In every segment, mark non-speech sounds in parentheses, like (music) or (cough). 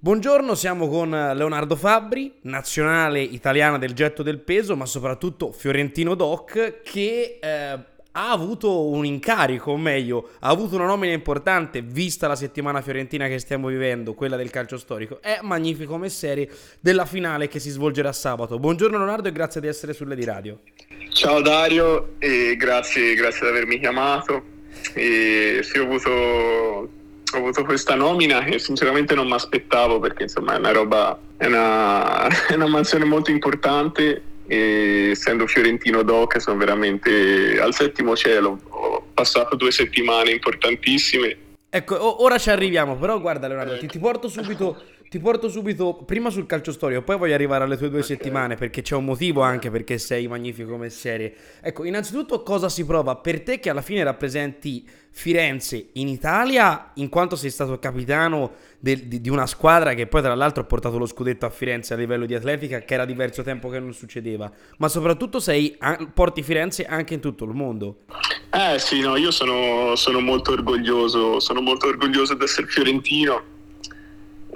Buongiorno, siamo con Leonardo Fabbri, nazionale italiana del getto del peso, ma soprattutto fiorentino doc, che eh, ha avuto un incarico, o meglio, ha avuto una nomina importante, vista la settimana fiorentina che stiamo vivendo, quella del calcio storico. È magnifico mestiere della finale che si svolgerà sabato. Buongiorno Leonardo e grazie di essere sulle di radio. Ciao Dario e grazie, grazie di avermi chiamato. E sì, ho avuto ho avuto questa nomina e sinceramente non mi aspettavo perché insomma è una roba, è una, (laughs) è una mansione molto importante e essendo fiorentino doc sono veramente al settimo cielo, ho passato due settimane importantissime. Ecco, ora ci arriviamo, però guarda Leonardo, ti, ti porto subito ti porto subito prima sul calcio storico, poi voglio arrivare alle tue due okay. settimane perché c'è un motivo anche perché sei magnifico come serie. Ecco, innanzitutto cosa si prova per te che alla fine rappresenti Firenze in Italia in quanto sei stato capitano de- di, di, una squadra che poi tra l'altro ha portato lo scudetto a Firenze a livello di atletica che era diverso tempo che non succedeva, ma soprattutto sei, porti Firenze anche in tutto il mondo. Eh sì, no, io sono, sono molto orgoglioso, sono molto orgoglioso di essere fiorentino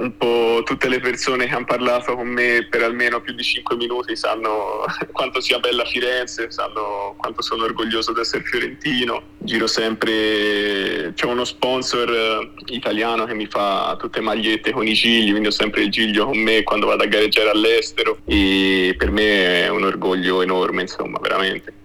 un po' tutte le persone che hanno parlato con me per almeno più di 5 minuti sanno (laughs) quanto sia bella Firenze, sanno quanto sono orgoglioso di essere fiorentino. Giro sempre, c'è uno sponsor eh, italiano che mi fa tutte magliette con i gigli, quindi ho sempre il giglio con me quando vado a gareggiare all'estero e per me è un orgoglio enorme, insomma, veramente.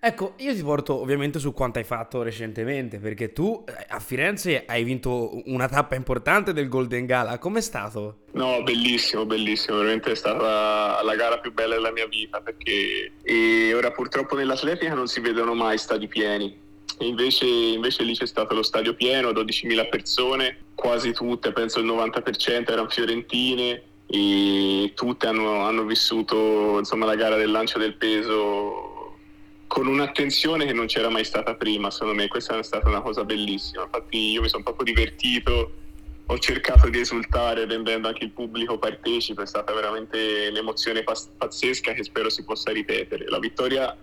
Ecco, io ti porto ovviamente su quanto hai fatto recentemente, perché tu eh, a Firenze hai vinto una tappa importante del Golden Gala, com'è stato? No, bellissimo, bellissimo, veramente è stata la gara più bella della mia vita, perché e ora purtroppo nell'atletica non si vedono mai stadi pieni, invece, invece, lì c'è stato lo stadio pieno, 12.000 persone, quasi tutte, penso il 90% erano fiorentine e tutte hanno, hanno vissuto insomma, la gara del lancio del peso con un'attenzione che non c'era mai stata prima, secondo me questa è stata una cosa bellissima, infatti io mi sono proprio divertito, ho cercato di esultare rendendo anche il pubblico partecipe, è stata veramente un'emozione pazzesca che spero si possa ripetere. La vittoria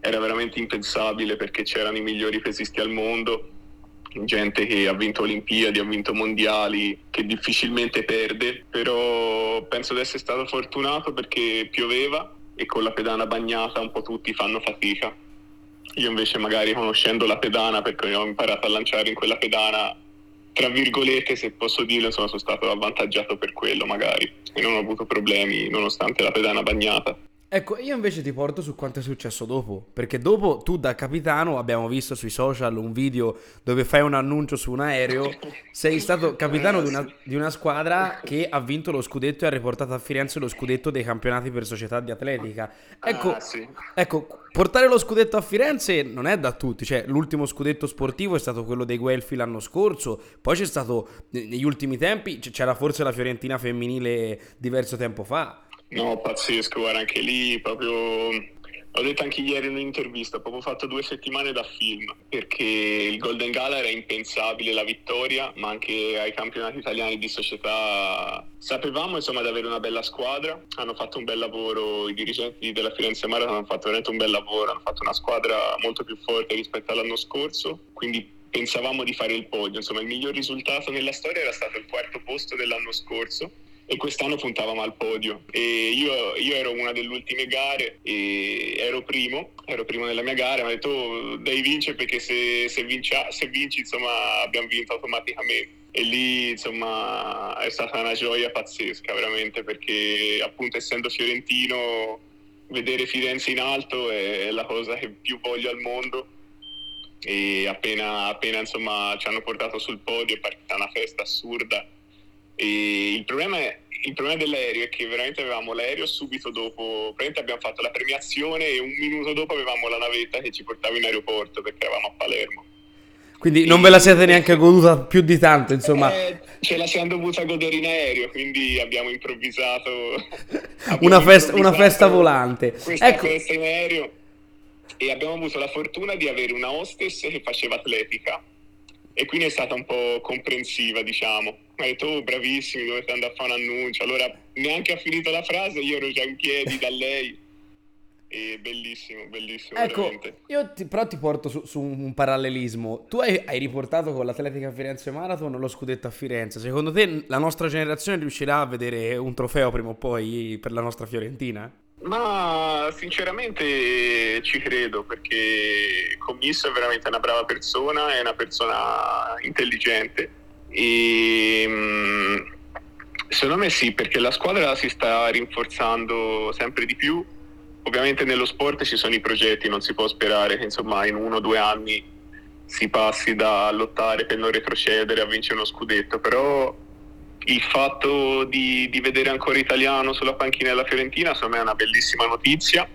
era veramente impensabile perché c'erano i migliori pesisti al mondo, gente che ha vinto Olimpiadi, ha vinto mondiali, che difficilmente perde, però penso di essere stato fortunato perché pioveva e con la pedana bagnata un po' tutti fanno fatica. Io invece magari conoscendo la pedana, perché ho imparato a lanciare in quella pedana, tra virgolette, se posso dirlo, insomma, sono stato avvantaggiato per quello magari e non ho avuto problemi nonostante la pedana bagnata. Ecco, io invece ti porto su quanto è successo dopo, perché dopo tu da capitano abbiamo visto sui social un video dove fai un annuncio su un aereo, sei stato capitano di una, di una squadra che ha vinto lo scudetto e ha riportato a Firenze lo scudetto dei campionati per società di atletica. Ecco, ah, sì. ecco, portare lo scudetto a Firenze non è da tutti, cioè l'ultimo scudetto sportivo è stato quello dei Guelfi l'anno scorso, poi c'è stato negli ultimi tempi, c'era forse la Fiorentina femminile diverso tempo fa. No, pazzesco, guarda, anche lì proprio... Ho detto anche ieri in un'intervista, ho proprio fatto due settimane da film, perché il Golden Gala era impensabile la vittoria, ma anche ai campionati italiani di società sapevamo insomma di avere una bella squadra, hanno fatto un bel lavoro, i dirigenti della Firenze Marathon hanno fatto veramente un bel lavoro, hanno fatto una squadra molto più forte rispetto all'anno scorso, quindi pensavamo di fare il podio, insomma il miglior risultato nella storia era stato il quarto posto dell'anno scorso e quest'anno puntavamo al podio. E io, io, ero una delle ultime gare e ero primo, ero primo nella mia gara, mi ha detto oh, devi vincere perché se, se, vincia, se vinci insomma abbiamo vinto automaticamente. E lì insomma è stata una gioia pazzesca veramente perché appunto essendo fiorentino vedere Firenze in alto è la cosa che più voglio al mondo. E appena, appena insomma ci hanno portato sul podio è partita una festa assurda e il problema, è, il problema dell'aereo è che veramente avevamo l'aereo subito dopo, praticamente abbiamo fatto la premiazione e un minuto dopo avevamo la navetta che ci portava in aeroporto perché eravamo a Palermo. Quindi non ve la siete neanche goduta più di tanto, insomma. Eh, ce la siamo dovuta godere in aereo, quindi abbiamo improvvisato. (laughs) abbiamo una, festa, improvvisato una, festa, volante. Questa ecco. festa in aereo. E abbiamo avuto la fortuna di avere una hostess che faceva atletica e quindi è stata un po' comprensiva, diciamo. Mi ha detto, oh, bravissimi, dovete andare a fare un annuncio. Allora, neanche ha finito la frase, io ero già in piedi da lei. E bellissimo, bellissimo. Ecco, veramente. io ti, però ti porto su, su un parallelismo. Tu hai, hai riportato con l'Atletica Firenze Marathon lo scudetto a Firenze. Secondo te la nostra generazione riuscirà a vedere un trofeo prima o poi per la nostra Fiorentina? Ma sinceramente ci credo perché Commisso è veramente una brava persona, è una persona intelligente. E mm, secondo me sì, perché la squadra si sta rinforzando sempre di più. Ovviamente nello sport ci sono i progetti, non si può sperare che insomma in uno o due anni si passi da lottare per non retrocedere a vincere uno scudetto, però il fatto di, di vedere ancora italiano sulla panchina della Fiorentina secondo me è una bellissima notizia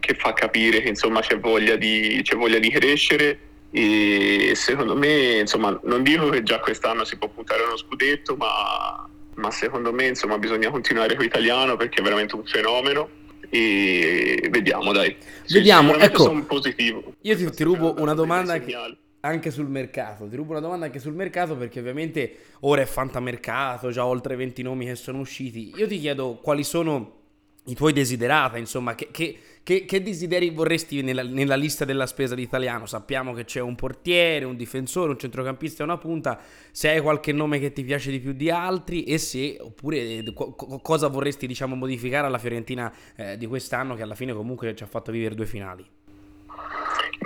che fa capire che insomma c'è voglia di, c'è voglia di crescere e secondo me insomma non dico che già quest'anno si può puntare a uno scudetto ma, ma secondo me insomma bisogna continuare con l'italiano perché è veramente un fenomeno e vediamo dai. Vediamo, ecco, sono positivo. Io ti, ti rubo una domanda che, anche sul mercato, ti rubo una domanda anche sul mercato perché ovviamente ora è fantamercato, già oltre 20 nomi che sono usciti. Io ti chiedo quali sono i tuoi desiderata, insomma, che, che, che, che desideri vorresti nella, nella, lista della spesa di italiano? Sappiamo che c'è un portiere, un difensore, un centrocampista e una punta. Se hai qualche nome che ti piace di più di altri e se, oppure eh, co- cosa vorresti, diciamo, modificare alla Fiorentina eh, di quest'anno che alla fine comunque ci ha fatto vivere due finali?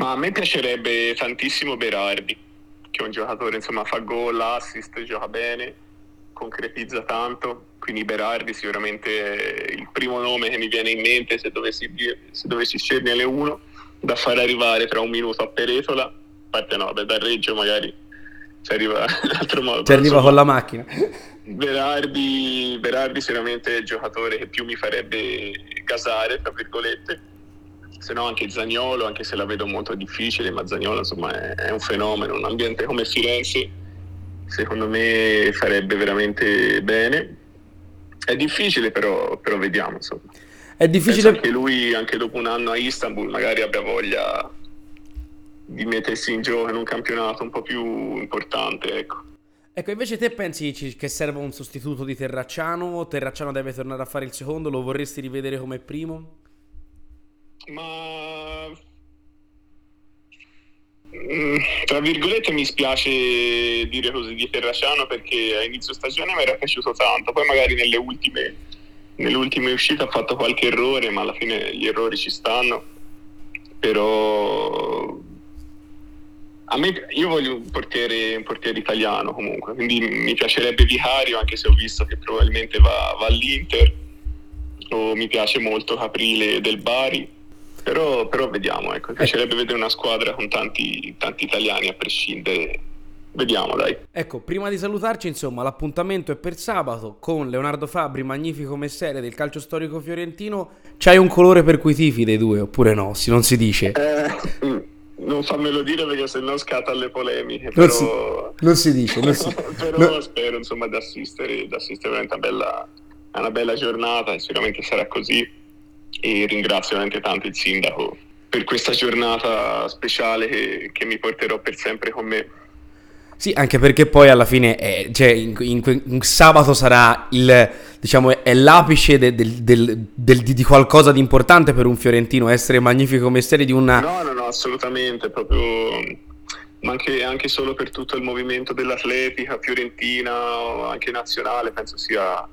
Ma a me piacerebbe tantissimo Berardi, che è un giocatore, insomma, fa gol, assist, gioca bene concretizza tanto, quindi Berardi sicuramente è il primo nome che mi viene in mente se dovessi, se dovessi sceglierne uno da far arrivare tra un minuto a Peretola, a parte no, beh, da Reggio magari ci arriva (laughs) in altro modo. Ci arriva con la macchina. Berardi, Berardi sicuramente è il giocatore che più mi farebbe gasare, tra virgolette, se no anche Zagnolo, anche se la vedo molto difficile, ma Zagnolo insomma è, è un fenomeno, un ambiente come Firenze secondo me farebbe veramente bene. È difficile, però, però vediamo. Insomma. È difficile. Penso anche lui, anche dopo un anno a Istanbul, magari abbia voglia di mettersi in gioco in un campionato un po' più importante. Ecco. Ecco, invece te pensi che serva un sostituto di Terracciano? Terracciano deve tornare a fare il secondo? Lo vorresti rivedere come primo? Ma Mm, tra virgolette mi spiace dire così di Terraciano perché a inizio stagione mi era piaciuto tanto, poi magari nelle ultime, nelle ultime uscite ha fatto qualche errore, ma alla fine gli errori ci stanno. Però a me, io voglio un portiere, un portiere italiano comunque, quindi mi piacerebbe Vicario anche se ho visto che probabilmente va, va all'Inter, o mi piace molto Caprile del Bari però, però vediamo, ecco, mi piacerebbe vedere una squadra con tanti, tanti italiani a prescindere. Vediamo, dai. Ecco, prima di salutarci, insomma, l'appuntamento è per sabato con Leonardo Fabri, magnifico mestiere del calcio storico fiorentino. C'hai un colore per cui tifi dei due, oppure no? Si non si dice. Eh, (laughs) non fammelo dire perché sennò scatta alle polemiche. Però... Non, si, non si dice. Non si... (laughs) però no. spero, insomma, di assistere, di assistere veramente a una bella, una bella giornata sicuramente sarà così e ringrazio veramente tanto il sindaco per questa giornata speciale che, che mi porterò per sempre con me. Sì, anche perché poi alla fine è, cioè, in, in, in, sabato sarà il, diciamo, è l'apice de, del, del, del, di qualcosa di importante per un fiorentino, essere magnifico mestiere di una... No, no, no, assolutamente, proprio, ma anche, anche solo per tutto il movimento dell'atletica fiorentina, anche nazionale, penso sia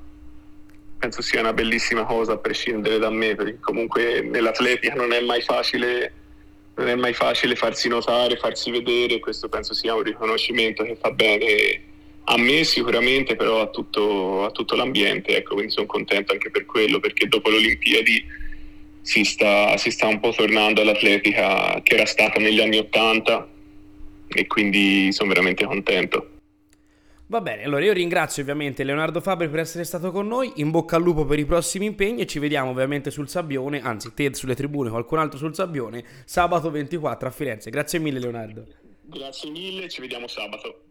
penso sia una bellissima cosa a prescindere da me, perché comunque nell'atletica non è mai facile, non è mai facile farsi notare, farsi vedere, questo penso sia un riconoscimento che fa bene a me sicuramente, però a tutto, a tutto l'ambiente, ecco, quindi sono contento anche per quello, perché dopo le Olimpiadi si sta, si sta un po' tornando all'atletica che era stata negli anni Ottanta e quindi sono veramente contento. Va bene, allora io ringrazio ovviamente Leonardo Fabri per essere stato con noi, in bocca al lupo per i prossimi impegni e ci vediamo ovviamente sul Sabbione, anzi te sulle tribune, qualcun altro sul Sabbione, sabato 24 a Firenze. Grazie mille Leonardo. Grazie mille, ci vediamo sabato.